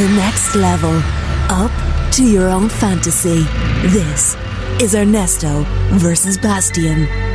the next level. Up to your own fantasy. This is Ernesto versus Bastian.